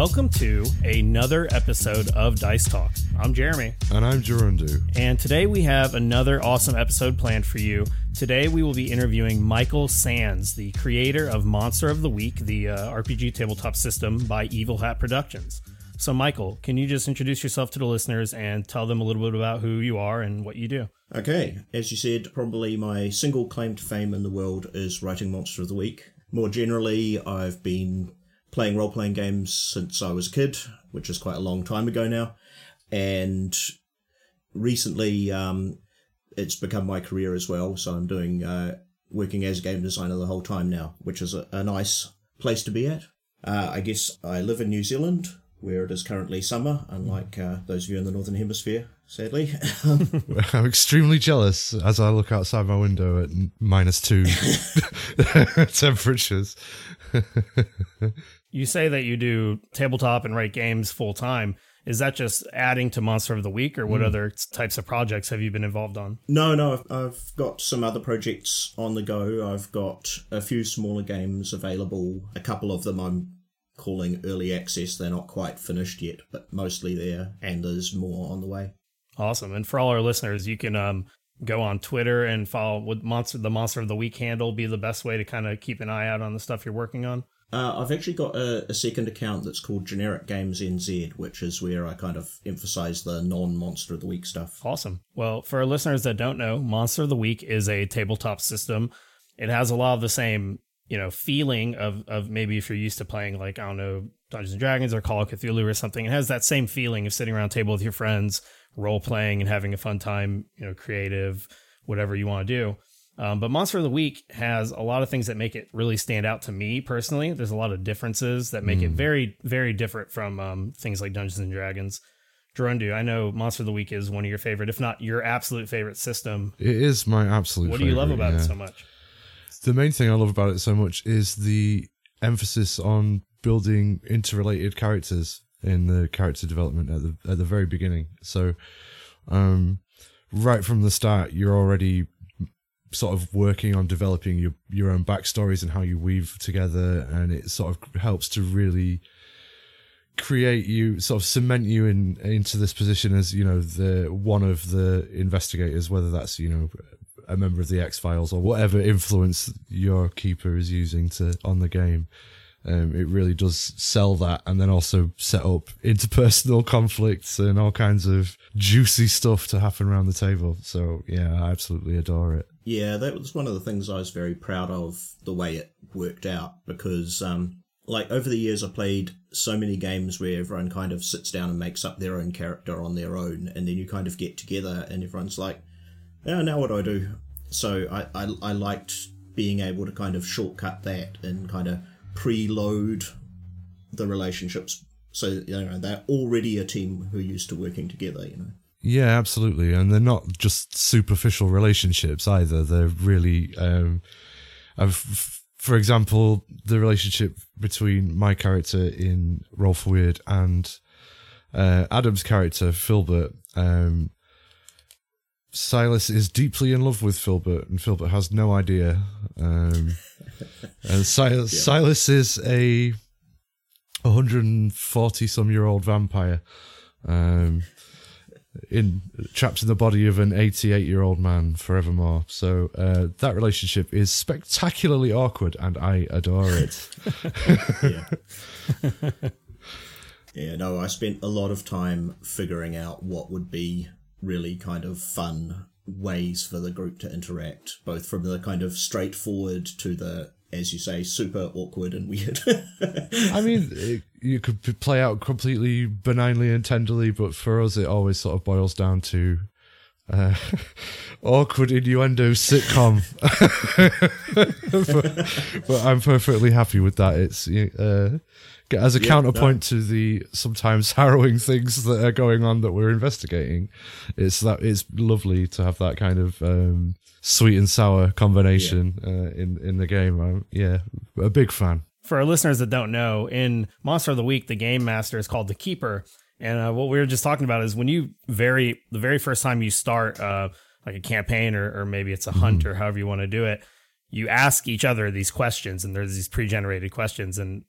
Welcome to another episode of Dice Talk. I'm Jeremy. And I'm Gerundu. And today we have another awesome episode planned for you. Today we will be interviewing Michael Sands, the creator of Monster of the Week, the uh, RPG tabletop system by Evil Hat Productions. So, Michael, can you just introduce yourself to the listeners and tell them a little bit about who you are and what you do? Okay, as you said, probably my single claim to fame in the world is writing Monster of the Week. More generally, I've been playing role playing games since I was a kid, which is quite a long time ago now. And recently, um, it's become my career as well. So I'm doing uh, working as a game designer the whole time now, which is a, a nice place to be at. Uh, I guess I live in New Zealand, where it is currently summer, unlike uh, those of you in the northern hemisphere, sadly. I'm extremely jealous as I look outside my window at minus two temperatures. You say that you do tabletop and write games full time. Is that just adding to Monster of the Week, or what mm. other types of projects have you been involved on? No, no, I've, I've got some other projects on the go. I've got a few smaller games available. A couple of them I'm calling early access. They're not quite finished yet, but mostly there, and there's more on the way. Awesome. And for all our listeners, you can um, go on Twitter and follow with Monster the Monster of the Week handle be the best way to kind of keep an eye out on the stuff you're working on. Uh, I've actually got a, a, second account that's called Generic Games NZ, which is where I kind of emphasize the non Monster of the Week stuff. Awesome. Well, for our listeners that don't know, Monster of the Week is a tabletop system. It has a lot of the same, you know, feeling of of maybe if you're used to playing like I don't know Dungeons and Dragons or Call of Cthulhu or something. It has that same feeling of sitting around table with your friends, role playing and having a fun time. You know, creative, whatever you want to do. Um, but Monster of the Week has a lot of things that make it really stand out to me personally. There's a lot of differences that make mm. it very, very different from um, things like Dungeons and Dragons. Gerundu, I know Monster of the Week is one of your favorite, if not your absolute favorite system. It is my absolute. What do you love about yeah. it so much? The main thing I love about it so much is the emphasis on building interrelated characters in the character development at the at the very beginning. So, um, right from the start, you're already sort of working on developing your your own backstories and how you weave together, and it sort of helps to really create you sort of cement you in into this position as you know the one of the investigators whether that's you know a member of the X Files or whatever influence your keeper is using to on the game um, it really does sell that and then also set up interpersonal conflicts and all kinds of juicy stuff to happen around the table. So, yeah, I absolutely adore it. Yeah, that was one of the things I was very proud of the way it worked out because, um, like, over the years, I played so many games where everyone kind of sits down and makes up their own character on their own, and then you kind of get together and everyone's like, yeah, now what do I do? So I, I, I liked being able to kind of shortcut that and kind of preload the relationships so you know they're already a team who are used to working together you know yeah absolutely and they're not just superficial relationships either they're really um I've, for example the relationship between my character in Roll for Weird and uh, adam's character filbert um Silas is deeply in love with Filbert, and Filbert has no idea. Um, and Silas, yeah. Silas is a 140 some year old vampire, um, in trapped in the body of an 88 year old man forevermore. So uh, that relationship is spectacularly awkward, and I adore it. yeah. yeah, no, I spent a lot of time figuring out what would be really kind of fun ways for the group to interact, both from the kind of straightforward to the, as you say, super awkward and weird. I mean, you could play out completely benignly and tenderly, but for us, it always sort of boils down to uh, awkward innuendo sitcom. but, but, I'm perfectly happy with that. It's uh, as a counterpoint no. to the sometimes harrowing things that are going on that we're investigating. It's that it's lovely to have that kind of um, sweet and sour combination yeah. uh, in in the game. I'm, yeah, a big fan. For our listeners that don't know, in Monster of the Week, the game master is called the Keeper, and uh, what we were just talking about is when you very the very first time you start uh, like a campaign or, or maybe it's a hunt mm. or however you want to do it, you ask each other these questions, and there's these pre-generated questions, and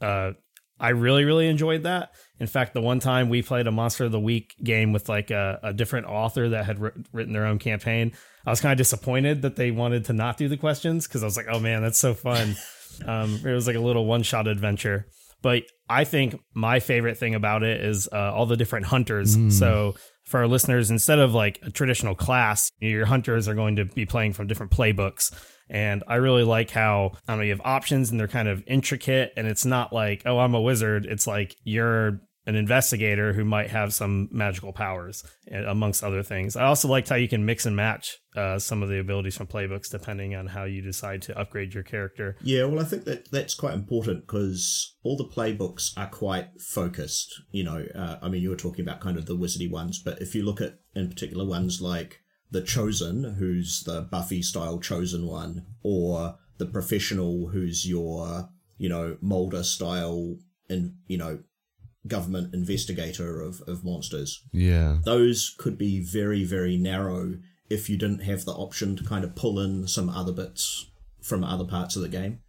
uh, I really, really enjoyed that. In fact, the one time we played a Monster of the Week game with like a, a different author that had written their own campaign, I was kind of disappointed that they wanted to not do the questions because I was like, oh man, that's so fun. um, it was like a little one shot adventure. But I think my favorite thing about it is uh, all the different hunters. Mm. So for our listeners, instead of like a traditional class, your hunters are going to be playing from different playbooks. And I really like how I don't know you have options and they're kind of intricate and it's not like, oh, I'm a wizard. It's like you're an investigator who might have some magical powers, eh, amongst other things. I also liked how you can mix and match uh, some of the abilities from playbooks depending on how you decide to upgrade your character. Yeah, well, I think that that's quite important because all the playbooks are quite focused. You know, uh, I mean, you were talking about kind of the wizardy ones, but if you look at in particular ones like the Chosen, who's the Buffy style Chosen one, or the Professional, who's your you know Mulder style and you know government investigator of, of monsters. Yeah. Those could be very, very narrow if you didn't have the option to kind of pull in some other bits from other parts of the game.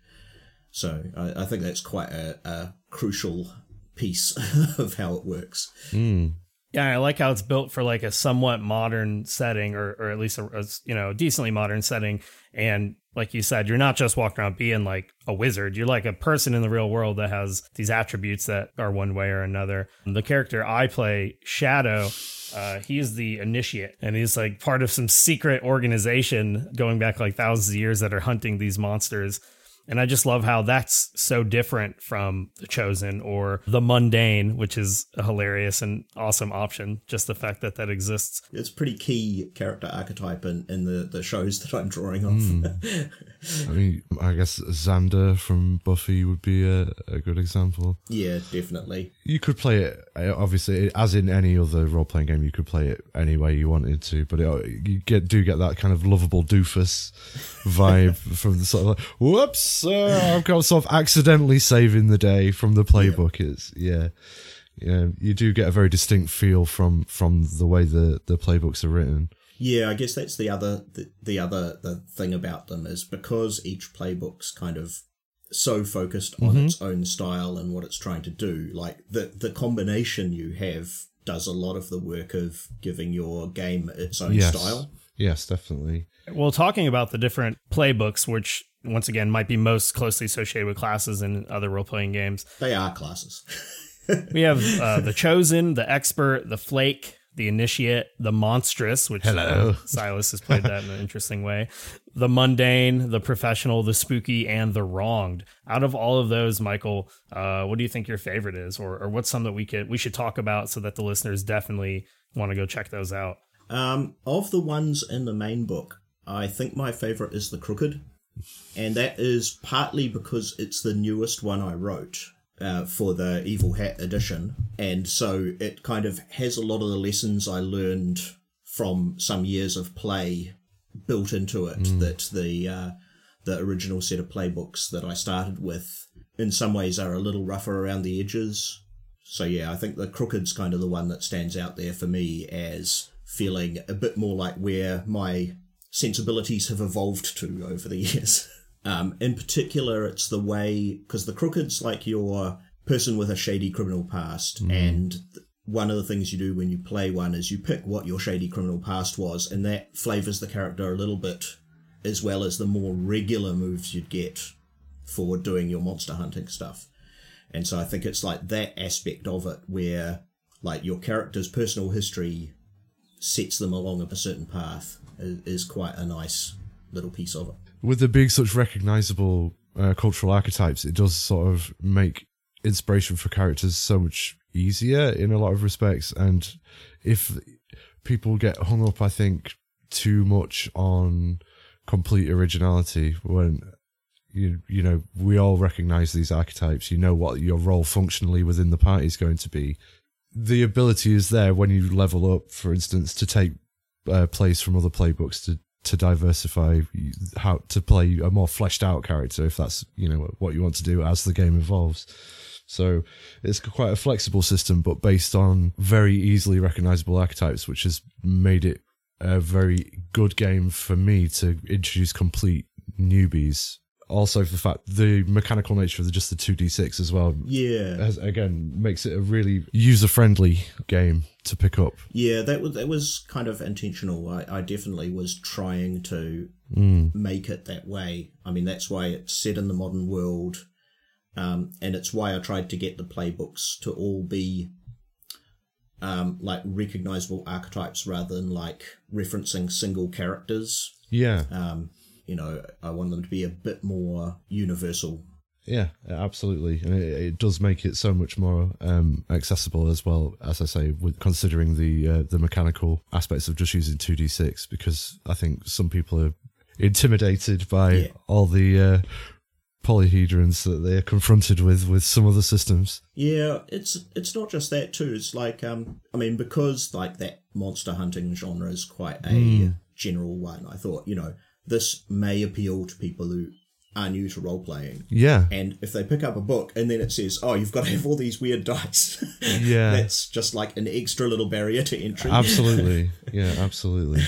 So I, I think that's quite a, a crucial piece of how it works. Mm. Yeah, I like how it's built for like a somewhat modern setting, or or at least a, a you know decently modern setting. And like you said, you're not just walking around being like a wizard. You're like a person in the real world that has these attributes that are one way or another. The character I play, Shadow, uh, he's the initiate, and he's like part of some secret organization going back like thousands of years that are hunting these monsters. And I just love how that's so different from The Chosen or The Mundane, which is a hilarious and awesome option. Just the fact that that exists. It's pretty key character archetype in, in the, the shows that I'm drawing off. Mm. I mean, I guess Xander from Buffy would be a, a good example. Yeah, definitely. You could play it, uh, obviously, as in any other role playing game, you could play it any way you wanted to, but it, you get do get that kind of lovable doofus vibe from the sort of like, whoops uh, I've got sort of accidentally saving the day from the playbook. Yeah. It's yeah, yeah. You do get a very distinct feel from from the way the the playbooks are written. Yeah, I guess that's the other the, the other the thing about them is because each playbook's kind of so focused on mm-hmm. its own style and what it's trying to do. Like the the combination you have does a lot of the work of giving your game its own yes. style. Yes, definitely. Well, talking about the different playbooks, which once again might be most closely associated with classes in other role playing games. They are classes. we have uh, the chosen, the expert, the flake, the initiate, the monstrous, which Hello. Uh, Silas has played that in an interesting way, the mundane, the professional, the spooky, and the wronged. Out of all of those, Michael, uh, what do you think your favorite is, or, or what's some that we could we should talk about so that the listeners definitely want to go check those out? Um, of the ones in the main book, I think my favorite is the crooked and that is partly because it's the newest one I wrote. Uh, for the Evil Hat edition, and so it kind of has a lot of the lessons I learned from some years of play built into it. Mm. That the uh, the original set of playbooks that I started with, in some ways, are a little rougher around the edges. So yeah, I think the Crooked's kind of the one that stands out there for me as feeling a bit more like where my sensibilities have evolved to over the years. Um, in particular, it's the way because the crooked's like your person with a shady criminal past, mm. and one of the things you do when you play one is you pick what your shady criminal past was, and that flavors the character a little bit, as well as the more regular moves you'd get for doing your monster hunting stuff. And so I think it's like that aspect of it where like your character's personal history sets them along a certain path is, quite a nice little piece of it. With the being such recognizable uh, cultural archetypes, it does sort of make inspiration for characters so much easier in a lot of respects. And if people get hung up, I think, too much on complete originality when you you know we all recognize these archetypes you know what your role functionally within the party is going to be the ability is there when you level up for instance to take uh, plays from other playbooks to to diversify how to play a more fleshed out character if that's you know what you want to do as the game evolves. So it's quite a flexible system but based on very easily recognizable archetypes which has made it a very good game for me to introduce complete newbies also for the fact the mechanical nature of the, just the two d six as well. Yeah, As, again, makes it a really user friendly game to pick up. yeah, that was that was kind of intentional. I, I definitely was trying to make it that way. I mean, that's why it's set in the modern world, um, and it's why I tried to get the playbooks to all be um, like recognizable archetypes rather than like referencing single characters. Yeah, Um, you know, I want them to be a bit more universal. yeah, absolutely, and it, it does make it so much more um, accessible as well. As I say, with considering the uh, the mechanical aspects of just using two d six, because I think some people are intimidated by Yeah. all the uh, polyhedrons that they are confronted with with some other systems. Yeah, it's it's not just that too. It's like um, I mean, because like that monster hunting genre is quite a general one. I thought you know this may appeal to people who are new to role playing. Yeah, And if they pick up a book and then it says, "Oh, you've got to have all these weird dice," Yeah. that's just like an extra little barrier to entry. absolutely. Yeah, absolutely.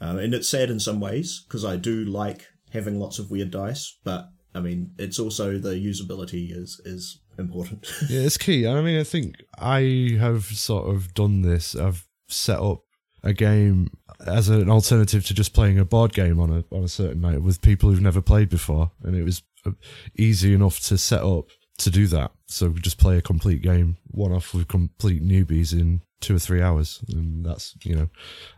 Um, and it's sad in some ways because I do like having lots of weird dice, but I mean, it's also the usability is is important. Yeah, it's key. I mean, I think I have sort of done this. I've set up a game as an alternative to just playing a board game on a on a certain night with people who've never played before, and it was uh, easy enough to set up to do that. So we just play a complete game, one off with complete newbies in two or three hours, and that's you know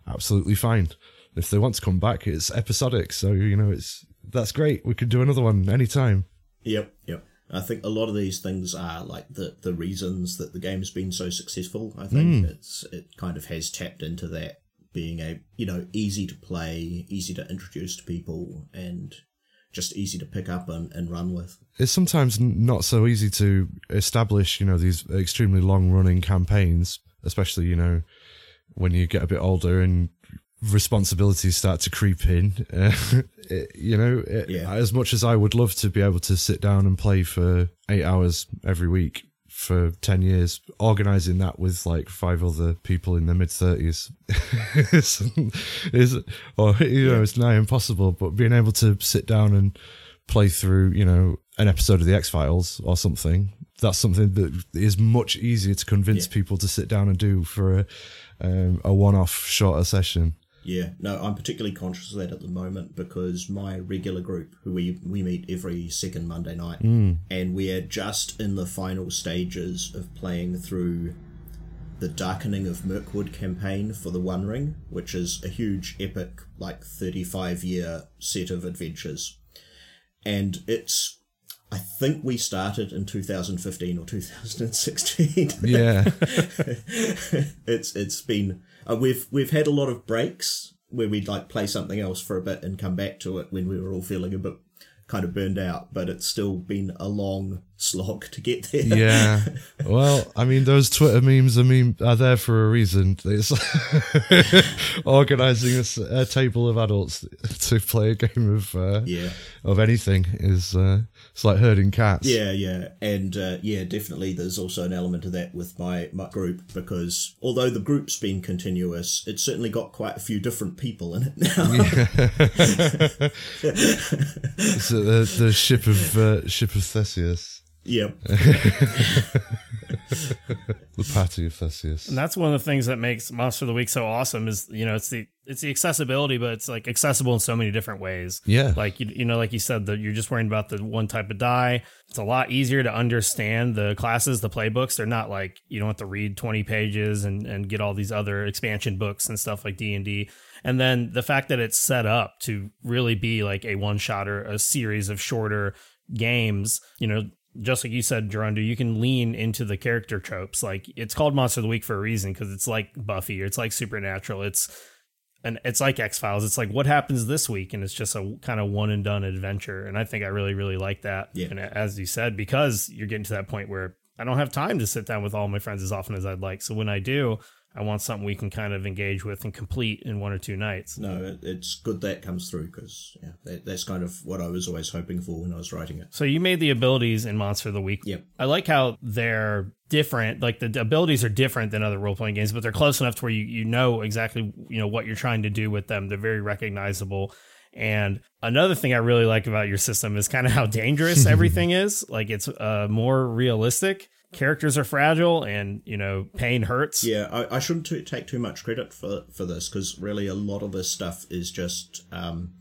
absolutely fine. If they want to come back, it's episodic, so you know it's that's great. We could do another one anytime. Yep, yep. I think a lot of these things are like the the reasons that the game's been so successful. I think it's it kind of has tapped into that being a you know easy to play, easy to introduce to people, and just easy to pick up and, and run with. it's sometimes not so easy to establish, you know, these extremely long running campaigns, especially, you know, when you get a bit older and responsibilities start to creep in. Uh, it, you know, it- Yeah. as much as I would love to be able to sit down and play for eight hours every week for 10 years, organizing that with like five other people in their mid 30s is, is, or, you know, it's nigh impossible, but being able to sit down and play through, you know, an episode of the X Files or something. That's something that is much easier to convince Yeah. people to sit down and do for a um, a one-off shorter session. Yeah, no, I'm particularly conscious of that at the moment because my regular group, who we we meet every second Monday night, hmm. and we are just in the final stages of playing through the Darkening of Mirkwood campaign for the One Ring, which is a huge, epic, like 35 year set of adventures, and it's. I think we started in 2015 or 2016 Yeah, it's it's been uh, we've we've had a lot of breaks where we'd like play something else for a bit and come back to it when we were all feeling a bit kind of burned out but it's still been a long slog to get there yeah. Well, I mean, those Twitter memes, I mean, are there for a reason. It's organizing a table of adults to play a game of uh, yeah of anything is uh, it's like herding cats. yeah yeah and uh, yeah definitely there's also an element of that with my, my group because although the group's been continuous it's certainly got quite a few different people in it now It's uh, the, the ship of uh, ship of Theseus, yep the party of Theseus. And that's one of the things that makes Monster of the Week so awesome is you know it's the it's the accessibility, but it's like accessible in so many different ways. Yeah. like you, you know, like you said, that you're just worrying about the one type of die. It's a lot easier to understand the classes, the playbooks. They're not like you don't have to read 20 pages and and get all these other expansion books and stuff like D and D. And then the fact that it's set up to really be like a one shot or a series of shorter games, you know, just like you said, Gerundo, you can lean into the character tropes. Like it's called Monster of the Week for a reason because it's like Buffy or it's like Supernatural. It's and it's like X Files. It's like what happens this week, and it's just a kind of one and done adventure. And I think I really, really like that. Yeah. And uh, as you said, because you're getting to that point where I don't have time to sit down with all my friends as often as I'd like. So when I do, I want something we can kind of engage with and complete in one or two nights. no it, it's good that comes through because yeah that, that's kind of what i was always hoping for when i was writing it So you made the abilities in Monster of the Week. Yep. I like how they're different. Like the abilities are different than other role playing games, but they're close enough to where you, you know exactly you know what you're trying to do with them. They're very recognizable. And another thing I really like about your system is kind of how dangerous everything is. Like it's uh, more realistic. Characters are fragile, and you know pain hurts. Yeah, I, I shouldn't t- take too much credit for for this because really a lot of this stuff is just, um,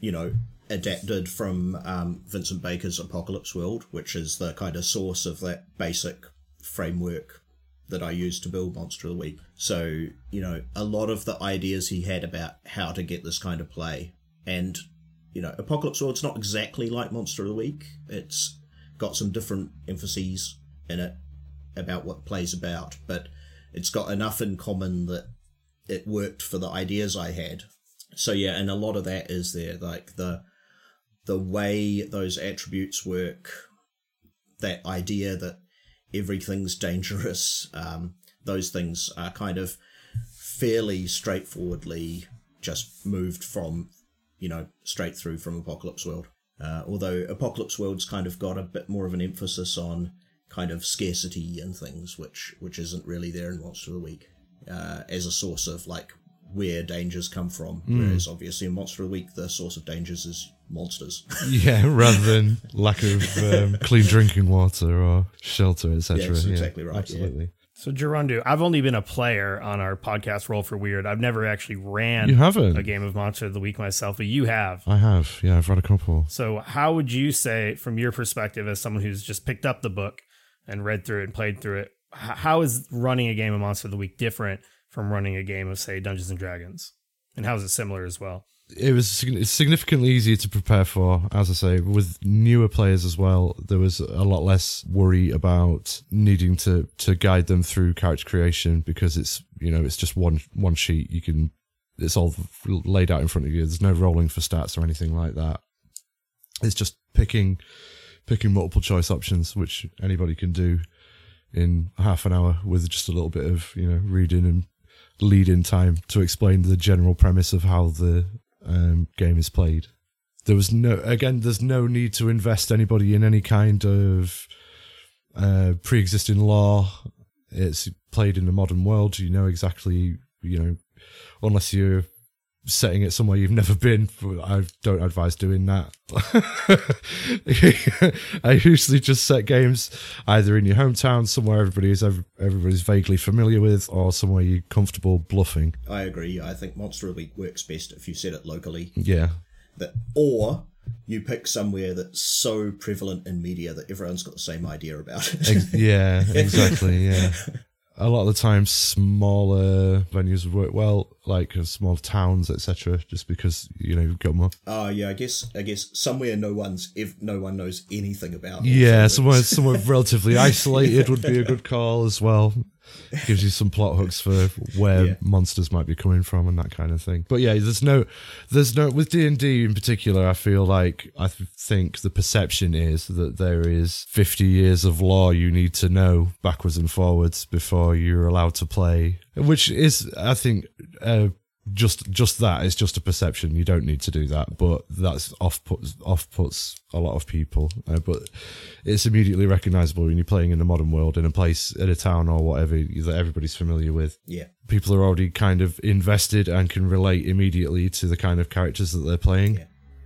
you know, adapted from um, Vincent Baker's Apocalypse World, which is the kind of source of that basic framework that I use to build Monster of the Week. So, you know, a lot of the ideas he had about how to get this kind of play. And, you know, Apocalypse World's not exactly like Monster of the Week. It's got some different emphases in it about what play's about, but it's got enough in common that it worked for the ideas I had. So yeah, and a lot of that is there, like the the way those attributes work, that idea that everything's dangerous, um, those things are kind of fairly straightforwardly just moved from, you know, straight through from Apocalypse World. Uh, although Apocalypse World's kind of got a bit more of an emphasis on kind of scarcity and things, which which isn't really there in Monster of the Week, uh, as a source of like where dangers come from. Whereas obviously in Monster of the Week, the source of dangers is monsters. Yeah, rather than lack of um, clean drinking water or shelter, etc. Yeah, that's exactly right, yeah. Absolutely. So Gerundu, I've only been a player on our podcast Roll for Weird. I've never actually ran You haven't? a game of Monster of the Week myself, but you have. I have. Yeah, I've read a couple. So how would you say, from your perspective, as someone who's just picked up the book and read through it and played through it, how is running a game of Monster of the Week different from running a game of, say, Dungeons and Dragons? And how is it similar as well? it was significantly easier to prepare for as i say with newer players as well there was a lot less worry about needing to to guide them through character creation because it's you know it's just one one sheet you can it's all laid out in front of you there's no rolling for stats or anything like that it's just picking picking multiple choice options which anybody can do in half an hour with just a little bit of you know reading and lead in time to explain the general premise of how the um, game is played. There was no, again, there's no need to invest anybody in any kind of uh, pre-existing lore. It's played in the modern world. You know exactly, you know, unless you're setting it somewhere you've never been. I don't advise doing that. I usually just set games either in your hometown, somewhere everybody is everybody's vaguely familiar with, or somewhere you're comfortable bluffing. I agree. I think Monster of the Week works best if you set it locally. Yeah, That or you pick somewhere that's so prevalent in media that everyone's got the same idea about it. Yeah, exactly. Yeah. A lot of the time, smaller venues would work well, like uh, small towns, etc. Just because you know you've got more. Oh yeah, I guess I guess somewhere no one's if no one knows anything about. Yeah, somewhere somewhere relatively isolated would be a good call as well. Gives you some plot hooks for where Yeah. monsters might be coming from and that kind of thing. But yeah, there's no, there's no with D and D in particular. I feel like I th- think the perception is that there is 50 years of lore you need to know backwards and forwards before you're allowed to play, which is I think. Uh, just just It's just a perception you don't need to do that but that's off puts off puts a lot of people uh, but it's immediately recognizable when you're playing in the modern world in a place in a town or whatever that everybody's familiar with yeah, people are already kind of invested and can relate immediately to the kind of characters that they're playing Yeah.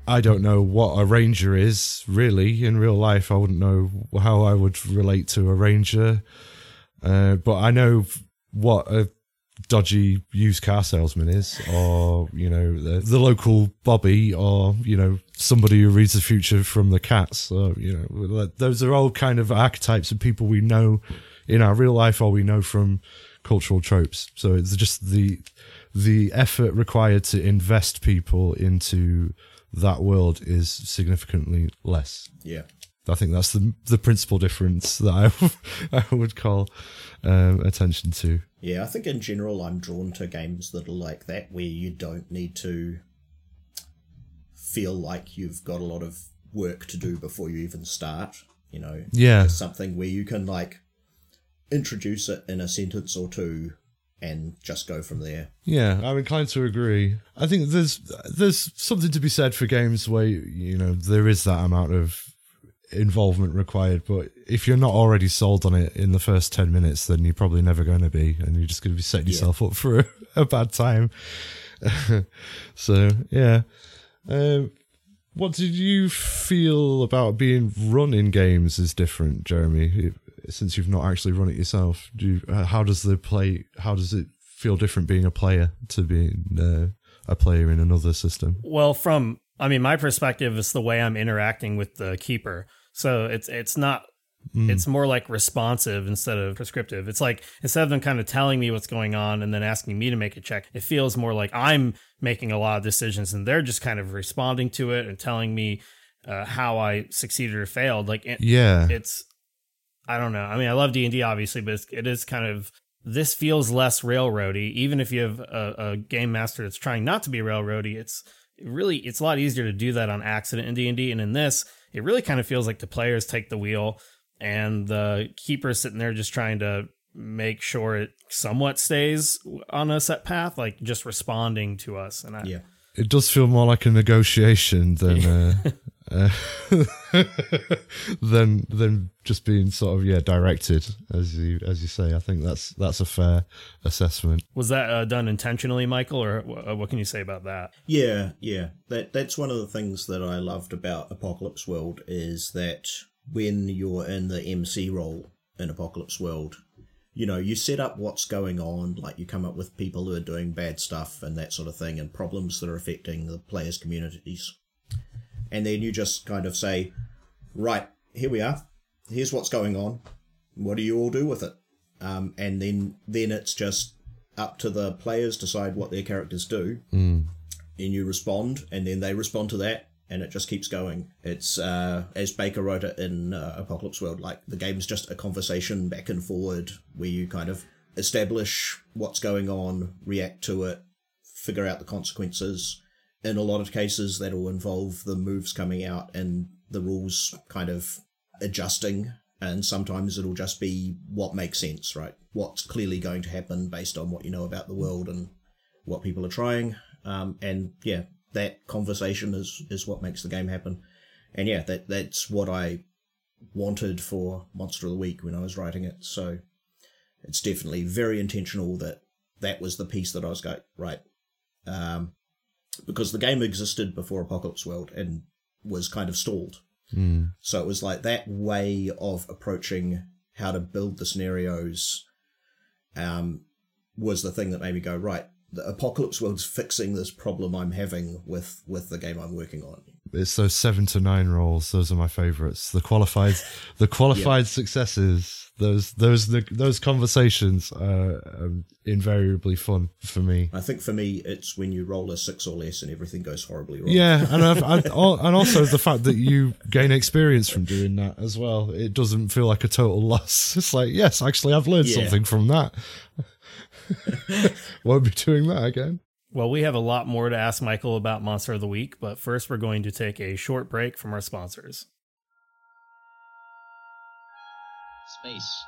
I don't know what a ranger is really in real life. I wouldn't know how I would relate to a ranger, uh, but I know what a dodgy used car salesman is, or you know the, the local Bobby, or you know somebody who reads the future from the cats. You know those are all kind of archetypes of people we know in our real life, or we know from cultural tropes. So it's just the the effort required to invest people into that world is significantly less. yeah. I think that's the the principal difference that I I would call um, attention to. Yeah, I think in general I'm drawn to games that are like that, where you don't need to feel like you've got a lot of work to do before you even start. You know, Yeah, something where you can like introduce it in a sentence or two and just go from there. yeah, I'm inclined to agree. I think there's there's something to be said for games where you know there is that amount of involvement required, but if you're not already sold on it in the first ten minutes, then you're probably never going to be, and you're just going to be setting yourself up for a, a bad time. so yeah, Um, what did you feel about being run in games is different, Jeremy? Since you've not actually run it yourself, do you, uh, how does the play? How does it feel different being a player to being uh, a player in another system? Well, from I mean, my perspective is the way I'm interacting with the keeper. So it's it's not Mm. It's more like responsive instead of prescriptive. It's like instead of them kind of telling me what's going on and then asking me to make a check, it feels more like I'm making a lot of decisions and they're just kind of responding to it and telling me uh, how I succeeded or failed. Like, it, yeah, it's I don't know. I mean, I love D and D obviously, but it is kind of this feels less railroady. Even if you have a, a game master that's trying not to be railroady, it's really it's a lot easier to do that on accident in D and D. And in this, it really kind of feels like the players take the wheel and the keeper sitting there just trying to make sure it somewhat stays on a set path, like just responding to us. And I, yeah, it does feel more like a negotiation than uh, uh, than than just being sort of yeah directed as you as you say. I think that's that's a fair assessment. Was that uh, done intentionally, Michael, or uh, what can you say about that? Yeah, yeah, that that's one of the things that I loved about Apocalypse World is that when you're in the MC role in Apocalypse World, you know, you set up what's going on, like you come up with people who are doing bad stuff and that sort of thing, and problems that are affecting the players' communities. And then you just kind of say, right, here we are. Here's what's going on. What do you all do with it? Um, and then then it's just up to the players decide what their characters do, mm. and you respond, and then they respond to that, and it just keeps going. It's uh, as Baker wrote it in uh, Apocalypse World, like the game's just a conversation back and forward where you kind of establish what's going on, react to it, figure out the consequences. In a lot of cases, that'll involve the moves coming out and the rules kind of adjusting. And sometimes it'll just be what makes sense, right? What's clearly going to happen based on what you know about the world and what people are trying. Um, and yeah, that conversation is is what makes the game happen. And yeah, that that's what I wanted for Monster of the Week when I was writing it. So it's definitely very intentional that that was the piece that I was going right. Um, because the game existed before Apocalypse World and was kind of stalled. Mm. So it was like that way of approaching how to build the scenarios um, was the thing that made me go right the apocalypse world's fixing this problem i'm having with with the game i'm working on it's those seven to nine rolls. Those are my favorites. The qualified the qualified yeah. successes. Those those the, those conversations are um, invariably fun for me. I think for me it's when you roll a six or less and everything goes horribly wrong. Yeah and I've, I've, and also the fact that you gain experience from doing that as well it doesn't feel like a total loss. It's like yes actually i've learned yeah. something from that. Won't be doing that again. Well, we have a lot more to ask Michael about Monster of the Week, but first we're going to take a short break from our sponsors. Space.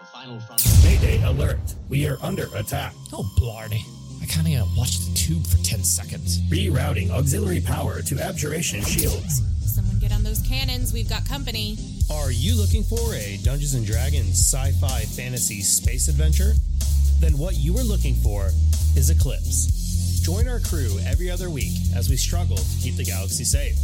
The final frontier. Mayday alert. We are under attack. Oh, blarney. I can't even watch the tube for 10 seconds. Rerouting auxiliary power to abjuration shields. Someone get on those cannons. We've got company. Are you looking for a Dungeons and Dragons sci fi fantasy space adventure? Then what you are looking for is Eclipse. Join our crew every other week as we struggle to keep the galaxy safe.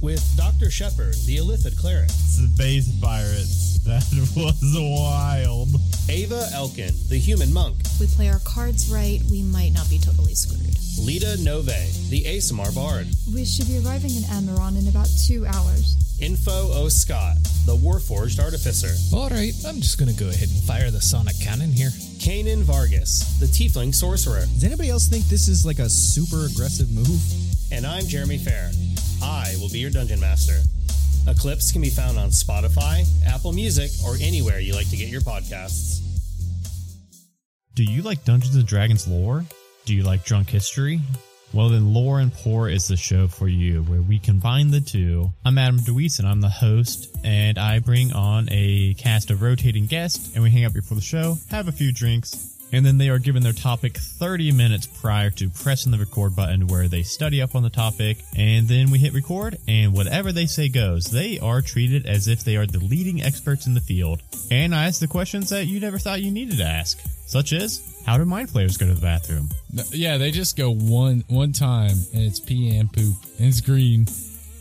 With Dr. Shepard, the Illithid cleric. Space pirates. That was wild. Ava Elkin, the human monk. If we play our cards right, we might not be totally screwed. Lita Nove, the Aasimar bard. We should be arriving in Amaron in about two hours. Info O. Scott, the Warforged Artificer. Alright, I'm just gonna go ahead and fire the sonic cannon here. Kanan Vargas, the Tiefling Sorcerer. Does anybody else think this is like a super aggressive move? And I'm Jeremy Fair. I will be your Dungeon Master. Eclipse can be found on Spotify, Apple Music, or anywhere you like to get your podcasts. Do you like Dungeons and Dragons lore? Do you like drunk history? Well, then Lore and Pour is the show for you, where we combine the two. I'm Adam DeWeese, and I'm the host, and I bring on a cast of rotating guests, and we hang out before the show, have a few drinks, and then they are given their topic 30 minutes prior to pressing the record button where they study up on the topic and then we hit record and whatever they say goes. They are treated as if they are the leading experts in the field and I ask the questions that you never thought you needed to ask, such as How do mind flayers go to the bathroom? Yeah, they just go one one time and it's pee and poop and it's green.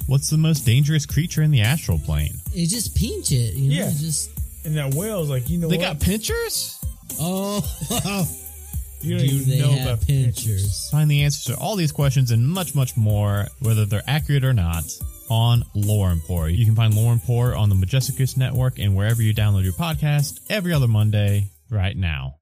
What's the most dangerous creature in the astral plane? It just pinch it. You know, Yeah. just And that whale's like, you know They what? got pinchers? Oh. you don't do even they know have about pinchers? Find the answers to all these questions and much, much more, whether they're accurate or not, on Lore and Pour. You can find Lore and Pour on the Majestic Goose Network and wherever you download your podcast every other Monday right now.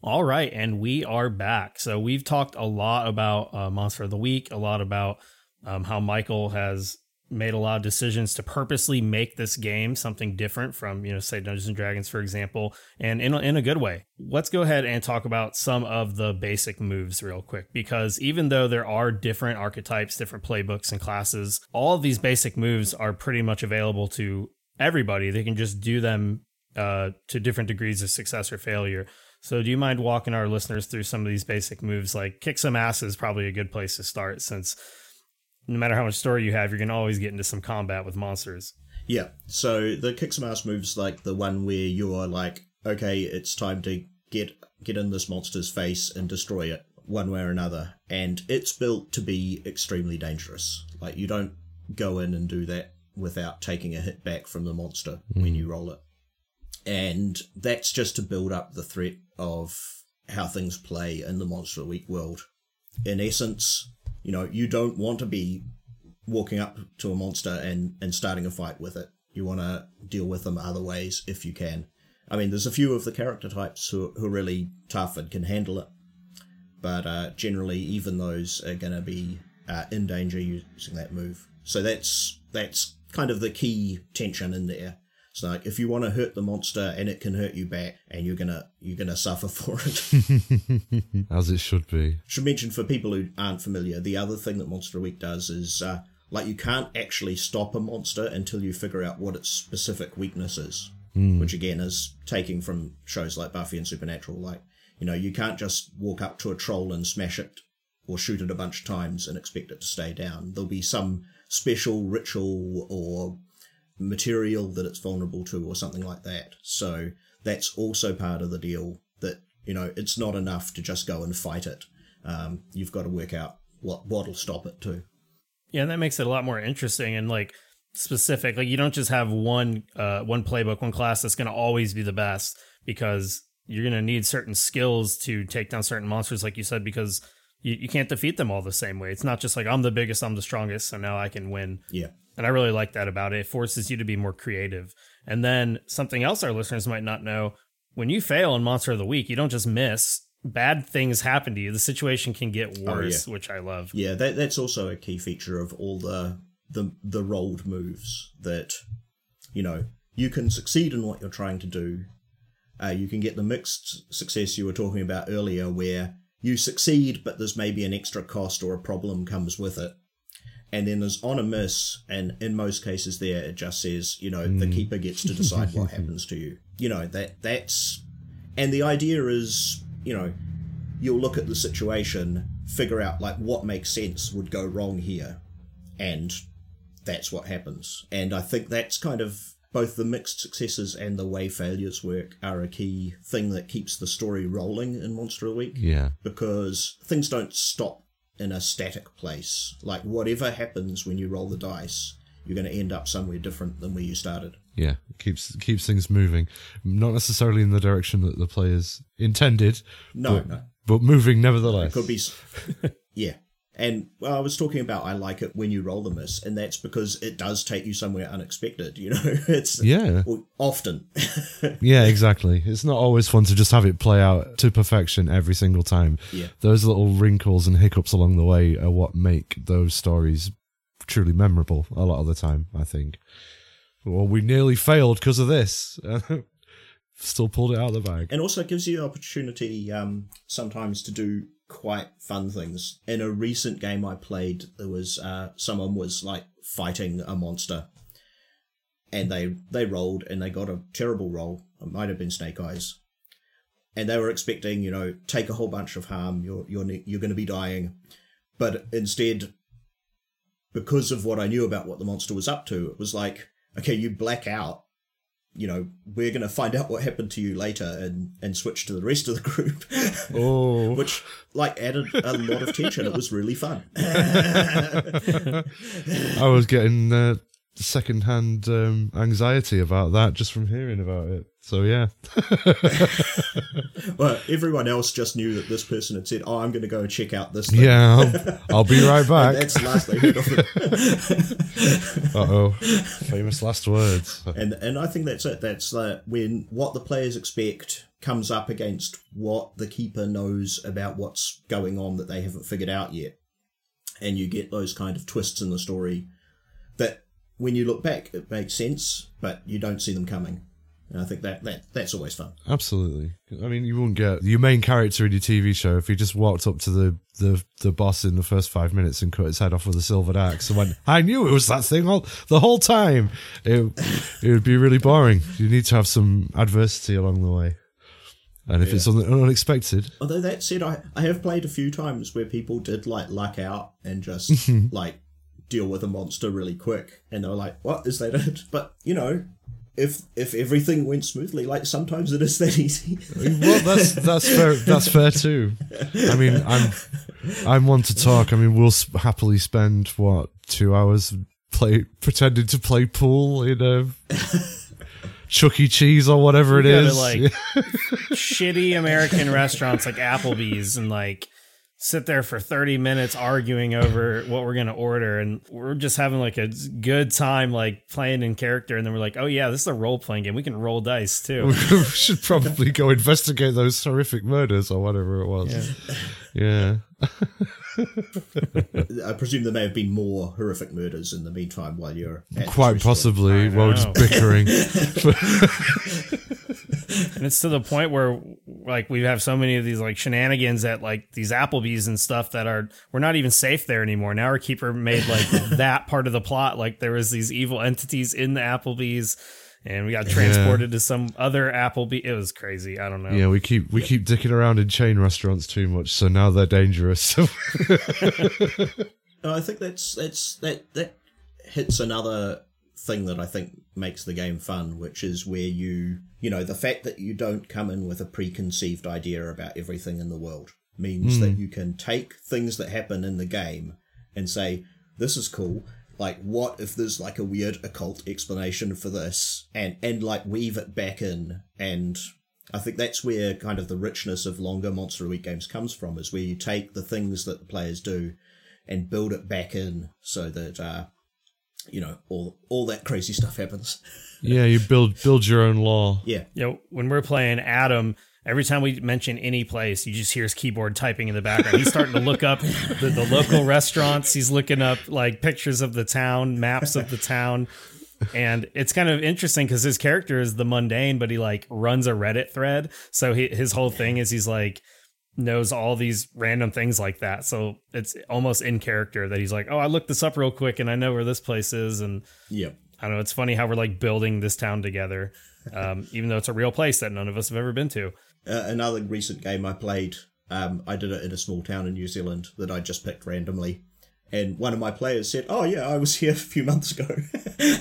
All right, and we are back. So we've talked a lot about uh, Monster of the Week, a lot about um, how Michael has made a lot of decisions to purposely make this game something different from, you know, say Dungeons and Dragons, for example, and in a, in a good way. Let's go ahead and talk about some of the basic moves real quick, because even though there are different archetypes, different playbooks and classes, all of these basic moves are pretty much available to everybody. They can just do them uh, to different degrees of success or failure. So, do you mind walking our listeners through some of these basic moves? Like kick some ass is probably a good place to start, since no matter how much story you have, you're gonna always get into some combat with monsters. Yeah. So the kick some ass moves like the one where you're like, okay, it's time to get get in this monster's face and destroy it one way or another. And it's built to be extremely dangerous. Like you don't go in and do that without taking a hit back from the monster when you hmm. roll it. And that's just to build up the threat of how things play in the Monster Week world. In essence, you know, you don't want to be walking up to a monster and, and starting a fight with it. You want to deal with them other ways if you can. I mean, there's a few of the character types who, who are really tough and can handle it, but uh, generally, even those are going to be uh, in danger using that move. So that's that's kind of the key tension in there. So like, if you want to hurt the monster and it can hurt you back, and you're gonna you're gonna suffer for it. As it should be. Should mention for people who aren't familiar, the other thing that Monster Week does is uh, like you can't actually stop a monster until you figure out what its specific weakness is, Mm. which again is taking from shows like Buffy and Supernatural. Like you know, you can't just walk up to a troll and smash it or shoot it a bunch of times and expect it to stay down. There'll be some special ritual or material that it's vulnerable to or something like that. So that's also part of the deal that, you know, it's not enough to just go and fight it. Um, you've got to work out what what'll stop it too. Yeah, and that makes it a lot more interesting and like specific. Like you don't just have one uh one playbook, one class that's gonna always be the best because you're gonna need certain skills to take down certain monsters, like you said, because you, you can't defeat them all the same way. It's not just like I'm the biggest, I'm the strongest, so now I can win. Yeah. And I really like that about it. It forces you to be more creative. And then something else our listeners might not know when you fail in Monster of the Week, you don't just miss. Bad things happen to you. The situation can get Oh, worse, yeah. which I love. Yeah, that that's also a key feature of all the the the rolled moves that you know you can succeed in what you're trying to do. Uh, you can get the mixed success you were talking about earlier, where you succeed, but there's maybe an extra cost or a problem comes with it. And then there's on a miss, and in most cases, there it just says, you know, the Mm. keeper gets to decide what happens to you. You know that that's, and the idea is, you know, you'll look at the situation, figure out like what makes sense would go wrong here, and that's what happens. And I think that's kind of both the mixed successes and the way failures work are a key thing that keeps the story rolling in Monster of the Week. Yeah. Because things don't stop in a static place. Like whatever happens when you roll the dice, you're going to end up somewhere different than where you started. Yeah, it keeps keeps things moving, not necessarily in the direction that the players intended. No, but, no. but moving nevertheless. It could be, yeah. And well, I was talking about I like it when you roll the miss, and that's because it does take you somewhere unexpected. You know, it's Yeah. well, often. Yeah, exactly. It's not always fun to just have it play out to perfection every single time. Yeah. Those little wrinkles and hiccups along the way are what make those stories truly memorable a lot of the time, I think. Well, we nearly failed because of this. Still pulled it out of the bag. and also gives you the opportunity um, sometimes to do quite fun things. In a recent game I played, there was uh, someone was like fighting a monster, and they they rolled and they got a terrible roll. It might have been Snake Eyes, and they were expecting you know take a whole bunch of harm. You're you're you're going to be dying, but instead, because of what I knew about what the monster was up to, it was like okay, you black out you know, we're going to find out what happened to you later and, and switch to the rest of the group. Oh. Which, like, added a lot of tension. It was really fun. I was getting uh, secondhand um, anxiety about that just from hearing about it. So yeah. well, everyone else just knew that this person had said, "Oh, I'm going to go and check out this." Thing. Yeah, I'll, I'll be right back. that's the last they heard of it. uh oh, famous last words. and and I think that's it. That's uh, when what the players expect comes up against what the keeper knows about what's going on that they haven't figured out yet, and you get those kind of twists in the story that, when you look back, it makes sense, but you don't see them coming. And I think that, that that's always fun. Absolutely. I mean, you wouldn't get your main character in your TV show if he just walked up to the, the, the boss in the first five minutes and cut his head off with a silvered axe and went, I knew it was that thing all, the whole time. It, it would be really boring. You need to have some adversity along the way. And if Yeah. it's un- unexpected, Although that said, I, I have played a few times where people did like luck out and just like deal with a monster really quick, and they were like, "What is that?" It? But you know, if if everything went smoothly, like sometimes it is that easy. well, that's that's fair. That's fair too. I mean, I'm I'm one to talk. I mean, we'll s- happily spend what two hours play pretending to play pool in a Chuck E. Cheese or whatever it We go to, like shitty American restaurants like Applebee's and like sit there for 30 minutes arguing over what we're going to order and we're just having like a good time like playing in character and then we're like oh yeah this is a role playing game we can roll dice too we should probably go investigate those horrific murders or whatever it was. Yeah. I presume there may have been more horrific murders in the meantime while you're Quite possibly. While just bickering. and it's to the point where like we have so many of these like shenanigans at like these Applebee's and stuff that are we're not even safe there anymore. Now our keeper made like that part of the plot like there was these evil entities in the Applebee's and we got transported to some other Applebee. It was crazy. I don't know. yeah, we keep we keep dicking around in chain restaurants too much, so now they're dangerous. No, I think that's that's that that hits another thing that I think makes the game fun, which is where you you know the fact that you don't come in with a preconceived idea about everything in the world means Mm. that you can take things that happen in the game and say this is cool. Like, what if there's like a weird occult explanation for this, and and like weave it back in and I think that's where kind of the richness of longer Monster of the Week games comes from, is where you take the things that the players do and build it back in so that uh, you know all all that crazy stuff happens. yeah, you build build your own lore. Yeah. You know, when we're playing Adam, every time we mention any place, you just hear his keyboard typing in the background. He's starting to look up the, the local restaurants. He's looking up like pictures of the town, maps of the town. And it's kind of interesting because his character is the mundane, but he like runs a Reddit thread. So he, his whole thing is he's like knows all these random things like that. So it's almost in character that he's like, oh, I looked this up real quick and I know where this place is. And yeah, I don't know. It's funny how we're like building this town together, um, even though it's a real place that none of us have ever been to. Uh, another recent game I played, um, I did it in a small town in New Zealand that I just picked randomly, and one of my players said, "Oh yeah, I was here a few months ago."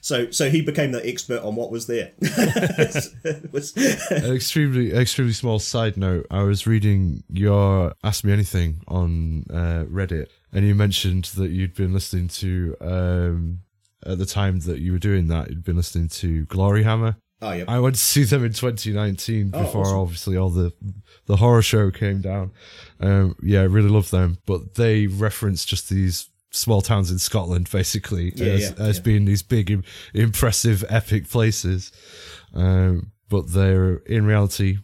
so so he became the expert on what was there. Was- An extremely extremely small side note. I was reading your Ask Me Anything on uh, Reddit, and you mentioned that you'd been listening to um, at the time that you were doing that. You'd been listening to Gloryhammer. Oh, yep. I went to see them in 2019 Oh, before awesome. obviously all the the horror show came down. Um, yeah, I really love them, but they reference just these small towns in Scotland basically Yeah, as, yeah, as yeah. being these big, impressive, epic places. Um, but they're in reality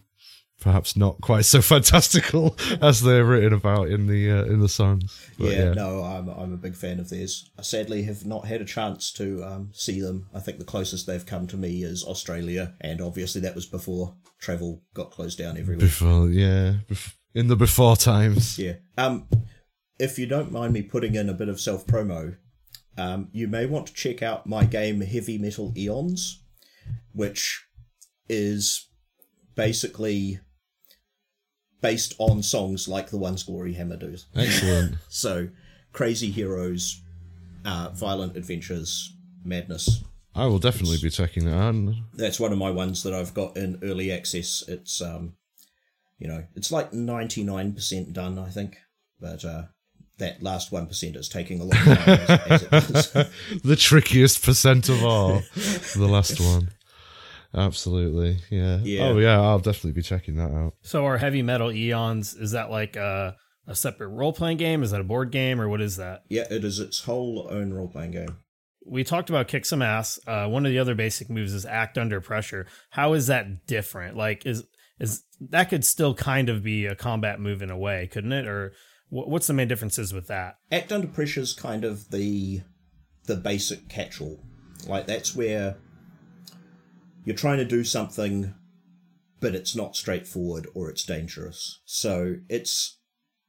perhaps not quite so fantastical as they're written about in the uh, in the songs. But yeah, no, I'm I'm a big fan of theirs. I sadly have not had a chance to um, see them. I think the closest they've come to me is Australia, and obviously that was before travel got closed down everywhere. Before, yeah, in the before times. Yeah. Um, if you don't mind me putting in a bit of self promo, um, you may want to check out my game Heavy Metal Eons, which is basically based on songs like the ones Gloryhammer does. Excellent. so, crazy heroes, uh, violent adventures, madness. I will definitely be checking that out. That's one of my ones that I've got in early access. It's um, you know, it's like ninety nine percent done, I think, but uh, that last one percent is taking a long time. as, as the trickiest percent of all, the last one. Absolutely, yeah. Yeah. Oh yeah, I'll definitely be checking that out. So our heavy metal eons is that like a, a separate role playing game? Is that a board game or what is that? yeah, it is its whole own role playing game. We talked about kick some ass. Uh, one of the other basic moves is act under pressure. How is that different? Like is is that could still kind of be a combat move in a way, couldn't it? Or what's the main differences with that? Act under pressure is kind of the the basic catch-all. Like that's where you're trying to do something, but it's not straightforward or it's dangerous. So it's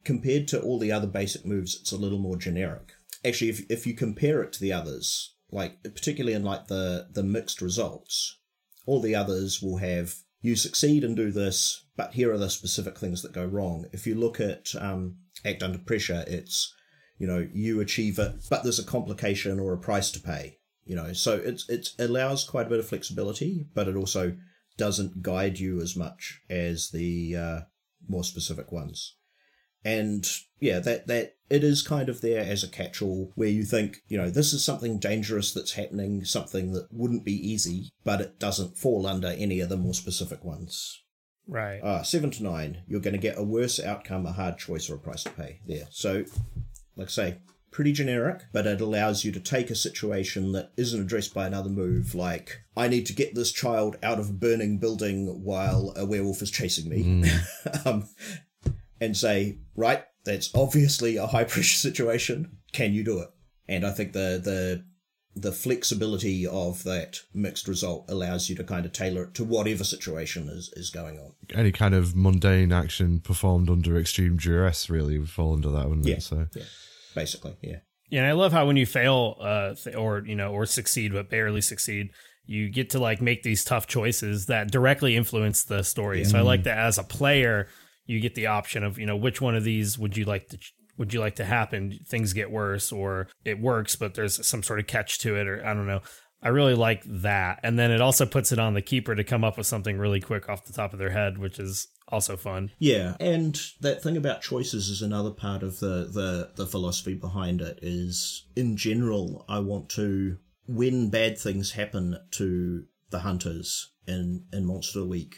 compared to all the other basic moves, it's a little more generic. Actually, if if you compare it to the others, like particularly in like the the mixed results, all the others will have you succeed and do this, but here are the specific things that go wrong. If you look at um, act under pressure, it's you know you achieve it, but there's a complication or a price to pay. You know, so it's it allows quite a bit of flexibility, but it also doesn't guide you as much as the uh, more specific ones. And yeah, that that it is kind of there as a catch-all where you think, you know, this is something dangerous that's happening, something that wouldn't be easy, but it doesn't fall under any of the more specific ones. Right. Uh, seven to nine, you're going to get a worse outcome, a hard choice, or a price to pay. There. So, like I say, pretty generic, but it allows you to take a situation that isn't addressed by another move, like, I need to get this child out of a burning building while a werewolf is chasing me. um, and say, right, that's obviously a high pressure situation. Can you do it? And I think the the the flexibility of that mixed result allows you to kind of tailor it to whatever situation is, is going on. Any kind of mundane action performed under extreme duress really would fall under that, wouldn't Yeah. it? So Yeah. Basically, yeah. Yeah, and I love how when you fail, uh, or you know, or succeed but barely succeed, you get to like make these tough choices that directly influence the story. So I like that as a player, you get the option of you know which one of these would you like to would you like to happen? Things get worse, or it works, but there's some sort of catch to it, or I don't know. I really like that, and then it also puts it on the keeper to come up with something really quick off the top of their head, which is also fun. Yeah, and that thing about choices is another part of the, the, the philosophy behind it is in general I want to when bad things happen to the hunters in, in Monster Week,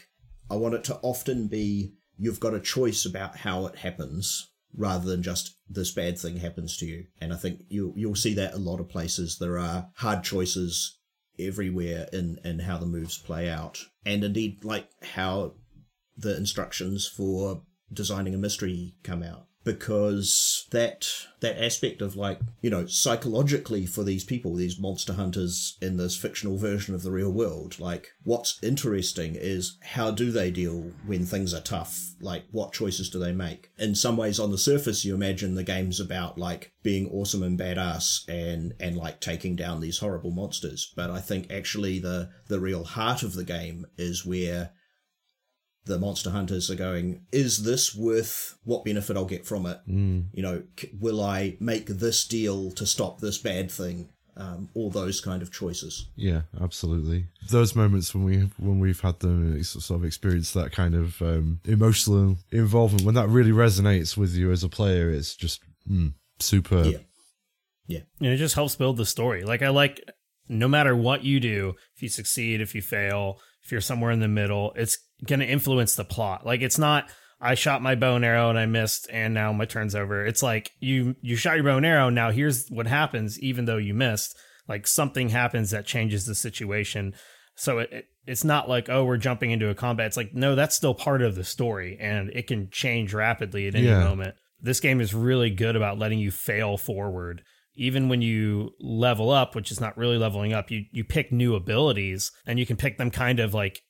I want it to often be you've got a choice about how it happens rather than just this bad thing happens to you. And I think you you'll see that a lot of places. There are hard choices everywhere in, in how the moves play out. And indeed like how the instructions for designing a mystery come out because that that aspect of like you know psychologically for these people these monster hunters in this fictional version of the real world like what's interesting is how do they deal when things are tough? Like what choices do they make? In some ways on the surface you imagine the game's about like being awesome and badass and and like taking down these horrible monsters. But i think actually the the real heart of the game is where the monster hunters are going is this worth what benefit i'll get from it Mm. you know will i make this deal to stop this bad thing um, all those kind of choices Yeah, absolutely. Those moments when we when we've had them sort of experienced that kind of um, emotional involvement when that really resonates with you as a player, it's just mm, superb. Yeah. Yeah. And it just helps build the story. Like I like no matter what you do, if you succeed, if you fail, if you're somewhere in the middle, it's going to influence the plot. Like it's not I shot my bow and arrow and I missed and now my turn's over. It's like you you shot your bow and arrow, now here's what happens even though you missed. Like something happens that changes the situation. So it, it it's not like oh we're jumping into a combat. It's like no, that's still part of the story and it can change rapidly at any Yeah. moment. This game is really good about letting you fail forward. Even when you level up, which is not really leveling up, you you pick new abilities and you can pick them kind of like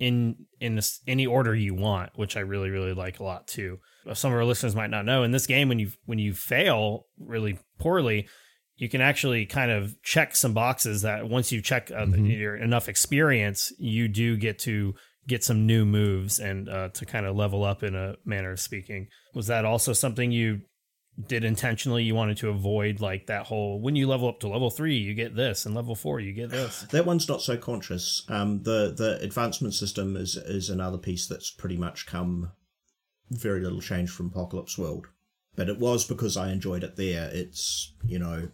in in this, any order you want, which I really really like a lot too. Some of our listeners might not know in this game when you when you fail really poorly, you can actually kind of check some boxes that once you check uh, Mhm. your enough experience, you do get to get some new moves and uh, to kind of level up in a manner of speaking. Was that also something you did intentionally you wanted to avoid like that whole when you level up to level three you get this and level four you get this That one's not so conscious. Um, the the advancement system is is another piece that's pretty much come very little change from Apocalypse World, but it was because I enjoyed it there. It's you know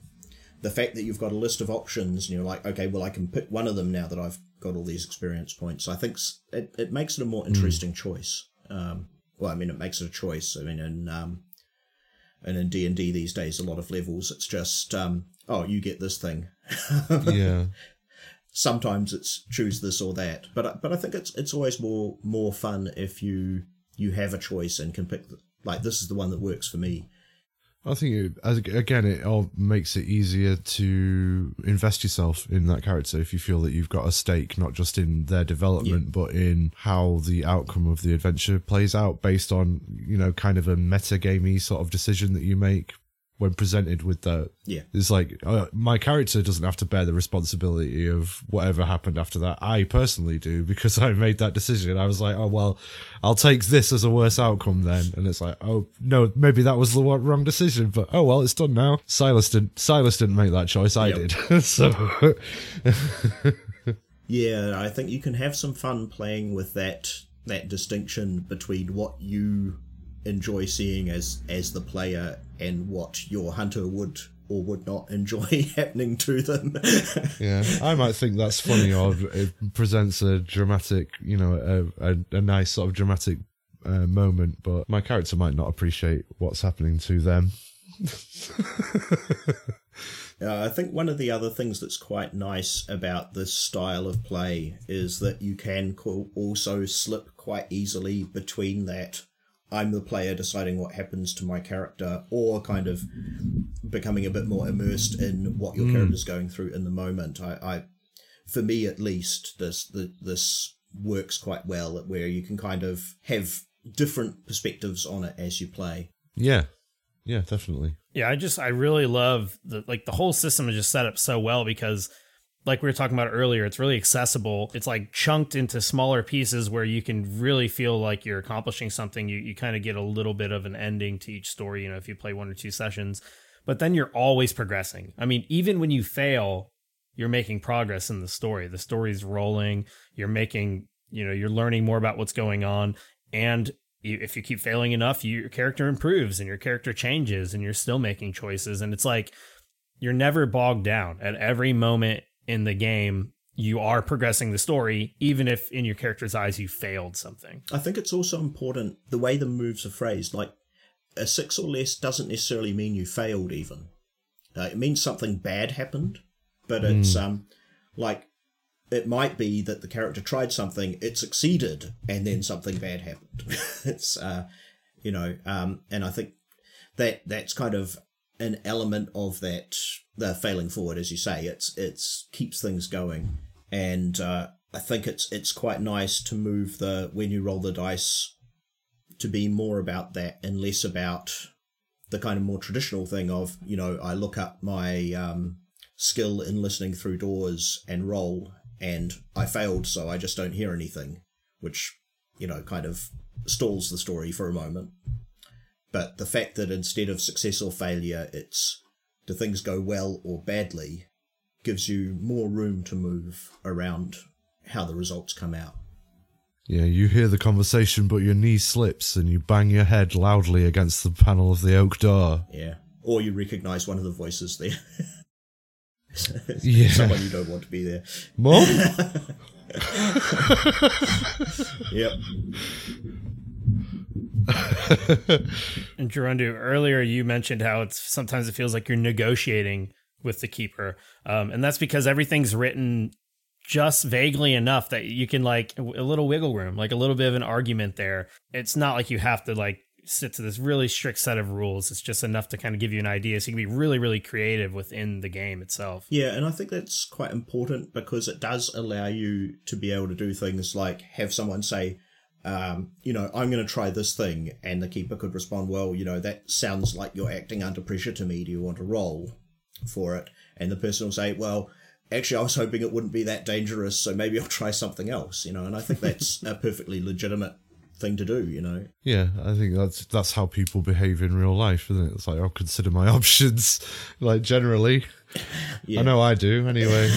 the fact that you've got a list of options and you're like, okay, well I can pick one of them now that I've got all these experience points. I think it it makes it a more interesting choice. Um, well, I mean it makes it a choice. I mean in um, and in D and D these days, a lot of levels it's just um, oh you get this thing. yeah. sometimes it's choose this or that but but I think it's it's always more more fun if you you have a choice and can pick the, like this is the one that works for me I think it, as- again, it all makes it easier to invest yourself in that character if you feel that you've got a stake, not just in their development, but in how the outcome of the adventure plays out, based on you know kind of a metagamey sort of decision that you make when presented with that. Yeah. it's like uh, my character doesn't have to bear the responsibility of whatever happened after that. I personally do because I made that decision. I was like, oh well, I'll take this as a worse outcome then, and it's like, oh no, maybe that was the wrong decision, but oh well, it's done now. Silas didn't. Silas didn't make that choice. I Yep. did. so yeah I think you can have some fun playing with that that distinction between what you enjoy seeing as as the player and what your hunter would or would not enjoy happening to them yeah, I might think that's funny, or it presents a dramatic, you know, a a, a nice sort of dramatic uh, moment, but my character might not appreciate what's happening to them. Uh, I think one of the other things that's quite nice about this style of play is that you can also slip quite easily between that I'm the player deciding what happens to my character or kind of becoming a bit more immersed in what your Mm. character's going through in the moment. I, I for me at least, this the, this works quite well where you can kind of have different perspectives on it as you play. Yeah, yeah, definitely. Yeah, I just I really love the like the whole system is just set up so well because like we were talking about earlier, it's really accessible. It's like chunked into smaller pieces where you can really feel like you're accomplishing something. You you kind of get a little bit of an ending to each story, you know, if you play one or two sessions. But then you're always progressing. I mean, even when you fail, you're making progress in the story. The story's rolling. You're making, you know, you're learning more about what's going on. And if you keep failing enough, you, your character improves and your character changes and you're still making choices. And it's like you're never bogged down at every moment in the game. You are progressing the story, even if in your character's eyes you failed something. I think it's also important the way the moves are phrased. Like a six or less doesn't necessarily mean you failed. Even uh, it means something bad happened, but it's Hmm. um like it might be that the character tried something, it succeeded, and then something bad happened. it's uh you know um and I think that that's kind of an element of that the failing forward, as you say. It's it's keeps things going, and uh, I think it's it's quite nice to move the when you roll the dice to be more about that and less about the kind of more traditional thing of you know I look up my um, skill in listening through doors and roll, and I failed, so I just don't hear anything, which you know kind of stalls the story for a moment. But the fact that instead of success or failure, it's do things go well or badly, gives you more room to move around how the results come out. Yeah, you hear the conversation, but your knee slips and you bang your head loudly against the panel of the oak door. Yeah. Or you recognize one of the voices there. Yeah. Someone you don't want to be there. Mom? yep. And Gerundu, earlier you mentioned how it's sometimes it feels like you're negotiating with the keeper, um, and that's because everything's written just vaguely enough that you can like a little wiggle room, like a little bit of an argument there. It's not like you have to like sit to this really strict set of rules. It's just enough to kind of give you an idea, so you can be really, really creative within the game itself. Yeah, and I think that's quite important because it does allow you to be able to do things like have someone say, um, you know, I'm going to try this thing, and the keeper could respond, well, you know, that sounds like you're acting under pressure to me. Do you want to roll for it? And the person will say, well, actually, I was hoping it wouldn't be that dangerous, so maybe I'll try something else, you know, and I think that's a perfectly legitimate thing to do, you know. Yeah, I think that's that's how people behave in real life, isn't it? It's like I'll consider my options, like generally. Yeah. I know I do anyway.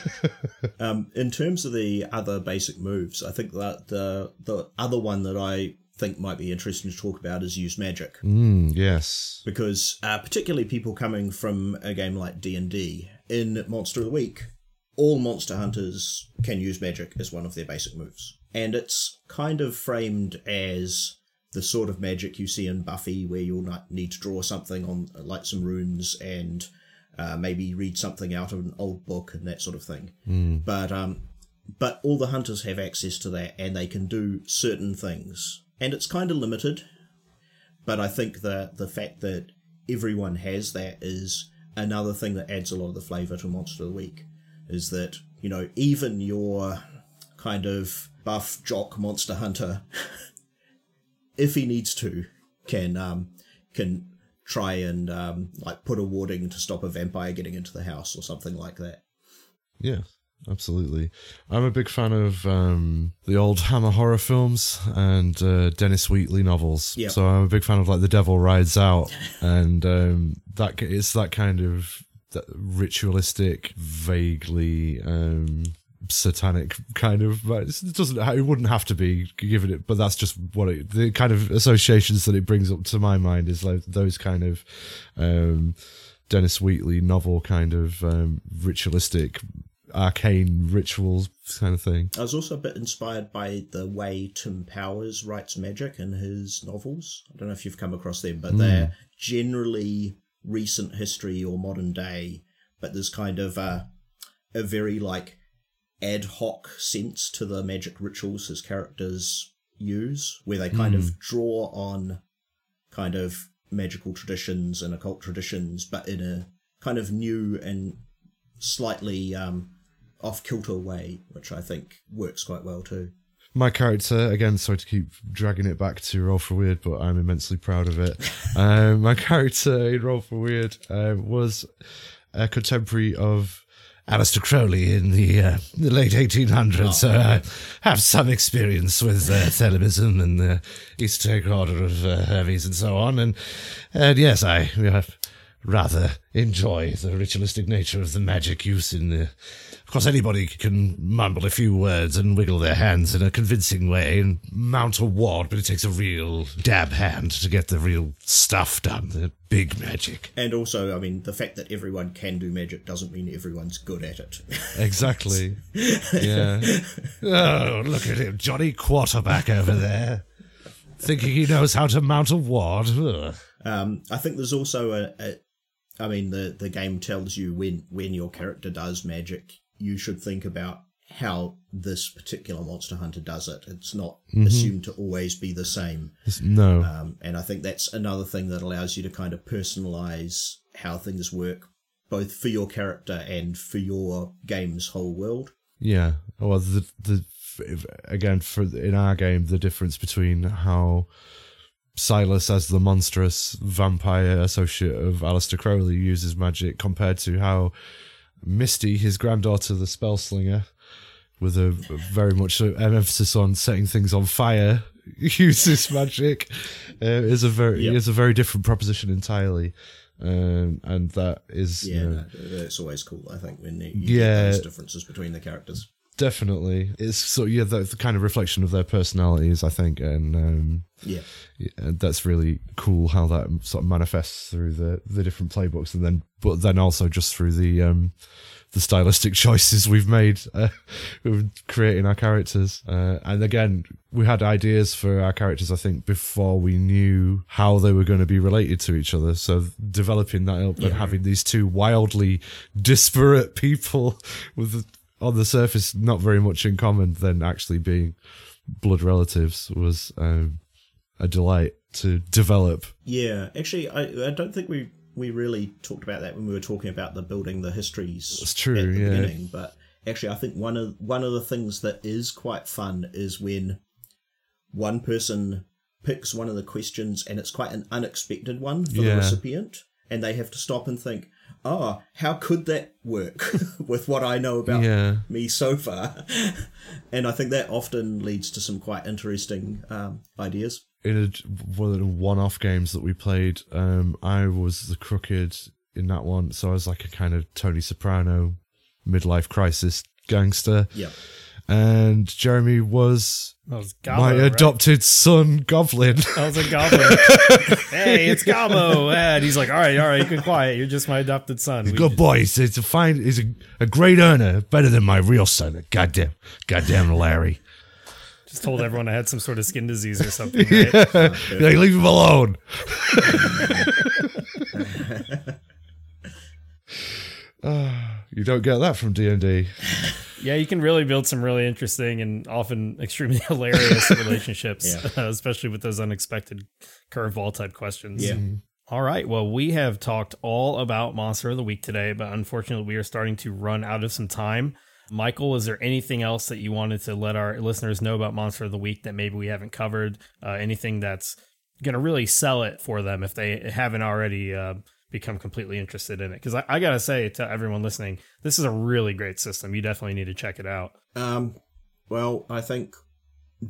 um, in terms of the other basic moves, I think that the the other one that I think might be interesting to talk about is use magic. mm, yes. because uh, particularly people coming from a game like d&d in monster of the week all monster hunters can use magic as one of their basic moves and it's kind of framed as the sort of magic you see in buffy where you'll need to draw something on like some runes and uh, maybe read something out of an old book and that sort of thing Mm. but um but all the hunters have access to that and they can do certain things and it's kind of limited but I think that the fact that everyone has that is another thing that adds a lot of the flavour to Monster of the Week. Is that, you know, even your kind of buff jock monster hunter, if he needs to, can um can try and um like put a warding to stop a vampire getting into the house or something like that. Yeah, absolutely. I'm a big fan of um, the old Hammer horror films and uh, Dennis Wheatley novels. Yep. So I'm a big fan of like The Devil Rides Out, and um, that it's that kind of that ritualistic, vaguely um, satanic kind of. but It doesn't. It wouldn't have to be given it, but that's just what it. The kind of associations that it brings up to my mind is like those kind of. Um, Dennis Wheatley novel kind of um, ritualistic, arcane rituals kind of thing. I was also a bit inspired by the way Tim Powers writes magic in his novels. I don't know if you've come across them, but Mm. they're generally recent history or modern day, but there's kind of a, a very like ad hoc sense to the magic rituals his characters use, where they kind Mm. of draw on kind of magical traditions and occult traditions, but in a kind of new and slightly um, off kilter way, which I think works quite well too. My character, again, sorry to keep dragging it back to Roll for Weird, but I'm immensely proud of it. um, my character in Roll for Weird um, was a contemporary of Aleister Crowley in the, uh, the late 1800s, so I have some experience with uh, Thelemism and the Esoteric Order of uh, Hermes and so on. And, and yes, I uh, rather enjoy the ritualistic nature of the magic use in the. Of course, anybody can mumble a few words and wiggle their hands in a convincing way and mount a ward, but it takes a real dab hand to get the real stuff done, the big magic. And also, I mean, the fact that everyone can do magic doesn't mean everyone's good at it. Exactly. yeah. Oh, look at him, Johnny Quarterback over there, thinking he knows how to mount a ward. Um, I think there's also a, a, I mean, the the game tells you when when your character does magic, you should think about how this particular monster hunter does it. It's not Mhm. assumed to always be the same. No. Um, and I think that's another thing that allows you to kind of personalize how things work, both for your character and for your game's whole world. Yeah. Well, the the again for in our game, the difference between how Silas, as the monstrous vampire associate of Aleister Crowley, uses magic compared to how Misty, his granddaughter, the spell slinger, with a very much an emphasis on setting things on fire, uses magic, uh, is a very Yep. is a very different proposition entirely. Um, and that is Yeah, you know, no, it's always cool. I think when you Yeah. get those differences between the characters. Definitely, it's so yeah, the, the kind of reflection of their personalities, I think, and um, Yeah. and that's really cool how that sort of manifests through the the different playbooks, and then but then also just through the um, the stylistic choices we've made uh, creating our characters. Uh, and again, we had ideas for our characters, I think, before we knew how they were going to be related to each other. So developing that up and having these two wildly disparate people with on the surface not very much in common, then actually being blood relatives was um, a delight to develop. Yeah, actually, I I don't think we we really talked about that when we were talking about the building the histories. It's true, at the yeah. beginning, but actually, I think one of one of the things that is quite fun is when one person picks one of the questions and it's quite an unexpected one for the recipient, and they have to stop and think. Oh, how could that work with what I know about Yeah. me so far? and I think that often leads to some quite interesting um, ideas. in a, one of the one-off games that we played, um, I was the crooked in that one, so I was like a kind of Tony Soprano midlife crisis gangster. Yeah. And Jeremy was was my Gobbo, right? adopted son, Goblin. I was a goblin. hey, it's Gobbo. And he's like, all right, all right, you can quiet. You're just my adopted son. He's a We good boy. He's, he's a fine. He's a, a great earner, better than my real son. Goddamn, goddamn Larry. Just told everyone I had some sort of skin disease or something. Right? Yeah. You're like, leave him alone. Ah, you don't get that from D and D. Yeah, you can really build some really interesting and often extremely hilarious relationships, Yeah. uh, especially with those unexpected curveball type questions. Yeah. All right. Well, we have talked all about Monster of the Week today, but unfortunately, we are starting to run out of some time. Michael, is there anything else that you wanted to let our listeners know about Monster of the Week that maybe we haven't covered? Uh, anything that's going to really sell it for them if they haven't already uh, become completely interested in it? Because I, I got to say to everyone listening, this is a really great system. You definitely need to check it out. Um, well, I think.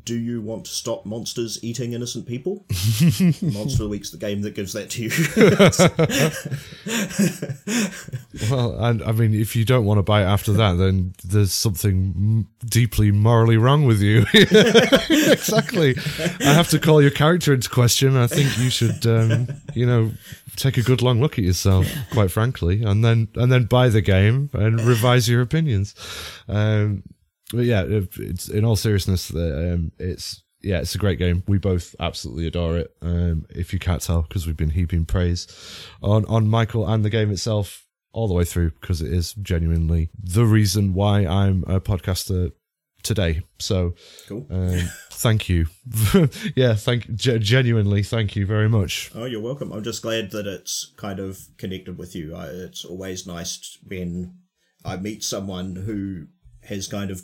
Do you want to stop monsters eating innocent people? Monster of the Week's the game that gives that to you. Well, and I mean, if you don't want to buy it after that, then there's something m- deeply morally wrong with you. exactly. I have to call your character into question. I think you should, um, you know, take a good long look at yourself, quite frankly, and then and then buy the game and revise your opinions. Um, but yeah, if it's in all seriousness, the, um, it's yeah, it's a great game. We both absolutely adore it. Um, if you can't tell, because we've been heaping praise on on Michael and the game itself all the way through, because it is genuinely the reason why I'm a podcaster today. So, Cool. um, thank you. yeah, thank ge- genuinely, thank you very much. Oh, you're welcome. I'm just glad that it's kind of connected with you. I, it's always nice when I meet someone who has kind of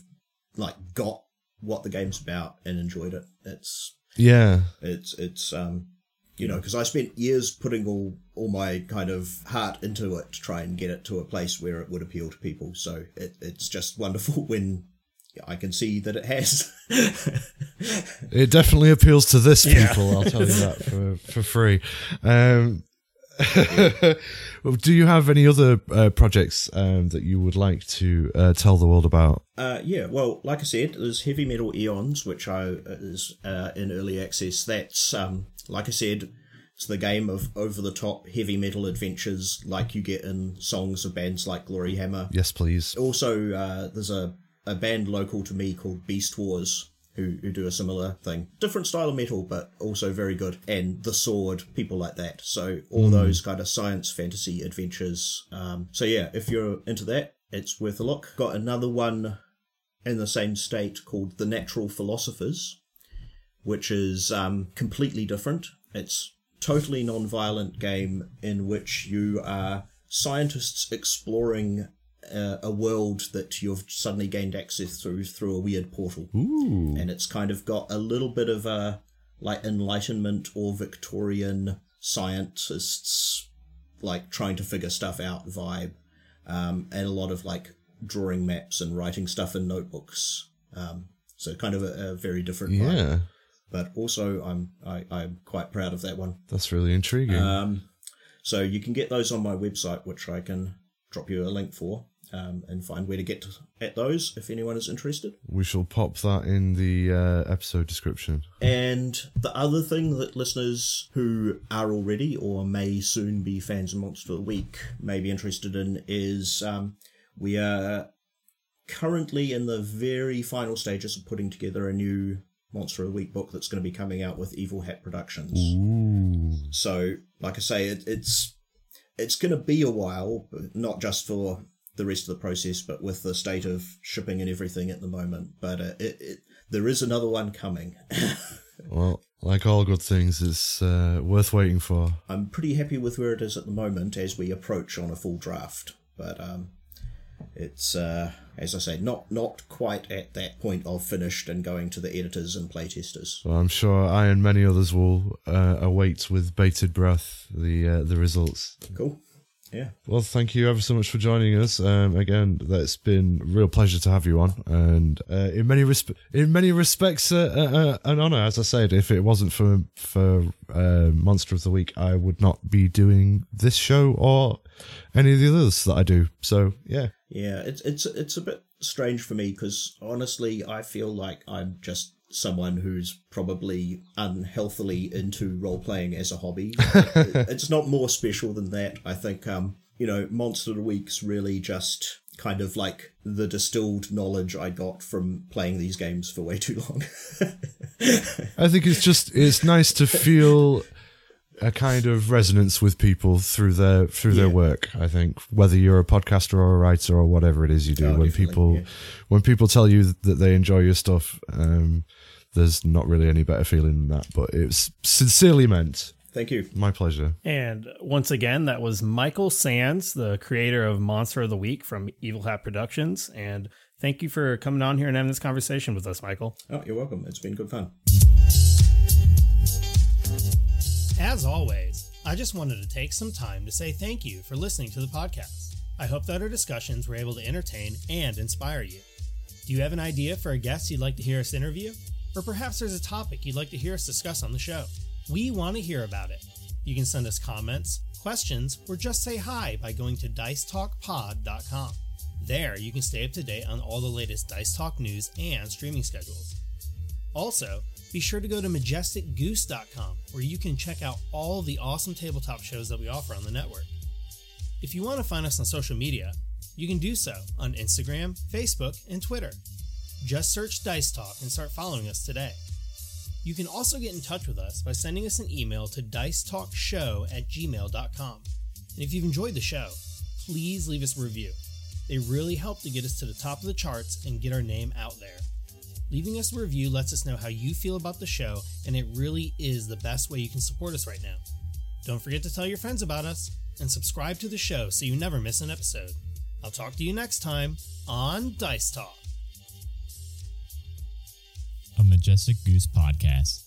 like got what the game's about and enjoyed it. It's Yeah, it's it's um you know because I spent years putting all all my kind of heart into it to try and get it to a place where it would appeal to people. So it, it's just wonderful when I can see that it has. it definitely appeals to this Yeah. people. I'll tell you that for for free. Um, well, do you have any other uh, projects um, that you would like to uh, tell the world about? Uh, yeah, well, like I said, there's Heavy Metal Eons, which I is uh, in early access. That's um, like I said, it's the game of over the top heavy metal adventures like you get in songs of bands like Gloryhammer. Yes, please. Also, uh, there's a, a band local to me called Beastwars. Who, who do a similar thing. Different style of metal, but also very good. And The Sword, people like that. So, all Mm. those kind of science fantasy adventures. Um, so, yeah, if you're into that, it's worth a look. Got another one in the same state called The Natural Philosophers, which is um, completely different. It's totally non-violent game in which you are scientists exploring uh, a world that you've suddenly gained access through through a weird portal. Ooh. And it's kind of got a little bit of a like enlightenment or Victorian scientists like trying to figure stuff out vibe. Um, and a lot of like drawing maps and writing stuff in notebooks. Um, so kind of a, a very different vibe. But also I'm I, I'm quite proud of that one. that's really intriguing. Um, so you can get those on my website, which I can drop you a link for, um, and find where to get at those if anyone is interested. we shall pop that in the uh, episode description. And the other thing that listeners who are already or may soon be fans of Monster of the Week may be interested in is um, we are currently in the very final stages of putting together a new Monster of the Week book that's going to be coming out with Evil Hat Productions. Ooh. So, like I say, it, it's it's going to be a while, but not just for the rest of the process, but with the state of shipping and everything at the moment. But uh, it, it there is another one coming. Well, like all good things, it's uh, worth waiting for. I'm pretty happy with where it is at the moment as we approach on a full draft, but um, it's uh, as I say, not not quite at that point of finished and going to the editors and playtesters. Well, I'm sure I and many others will uh, await with bated breath the uh, the results. Cool. Yeah. Well, thank you ever so much for joining us. Um, again, that's been a real pleasure to have you on, and uh, in many resp- in many respects, uh, uh, uh, an honor. As I said, if it wasn't for for uh, Monster of the Week, I would not be doing this show or any of the others that I do. So, yeah. Yeah, it's it's it's a bit strange for me because honestly, I feel like I'm just someone who's probably unhealthily into role playing as a hobby. It's not more special than that. I think um, you know, Monster of the Week's really just kind of like the distilled knowledge I got from playing these games for way too long. I think it's just it's nice to feel a kind of resonance with people through their through their work. I think whether you're a podcaster or a writer or whatever it is you do, Oh, when people yeah. when people tell you that they enjoy your stuff, um, there's not really any better feeling than that. But it's sincerely meant. Thank you. My pleasure. And once again, that was Michael Sands, the creator of Monster of the Week from Evil Hat Productions. And thank you for coming on here and having this conversation with us, Michael. Oh, you're welcome. It's been good fun. As always, I just wanted to take some time to say thank you for listening to the podcast. I hope that our discussions were able to entertain and inspire you. Do you have an idea for a guest you'd like to hear us interview? Or perhaps there's a topic you'd like to hear us discuss on the show? We want to hear about it. You can send us comments, questions, or just say hi by going to dicetalkpod.com. There, you can stay up to date on all the latest Dice Talk news and streaming schedules. Also, be sure to go to majesticgoose.com where you can check out all the awesome tabletop shows that we offer on the network. If you want to find us on social media, you can do so on Instagram, Facebook, and Twitter. Just search Dice Talk and start following us today. You can also get in touch with us by sending us an email to dicetalkshow at gmail.com. And if you've enjoyed the show, please leave us a review. They really help to get us to the top of the charts and get our name out there. Leaving us a review lets us know how you feel about the show, and it really is the best way you can support us right now. Don't forget to tell your friends about us and subscribe to the show so you never miss an episode. I'll talk to you next time on Dice Talk. A Majestic Goose podcast.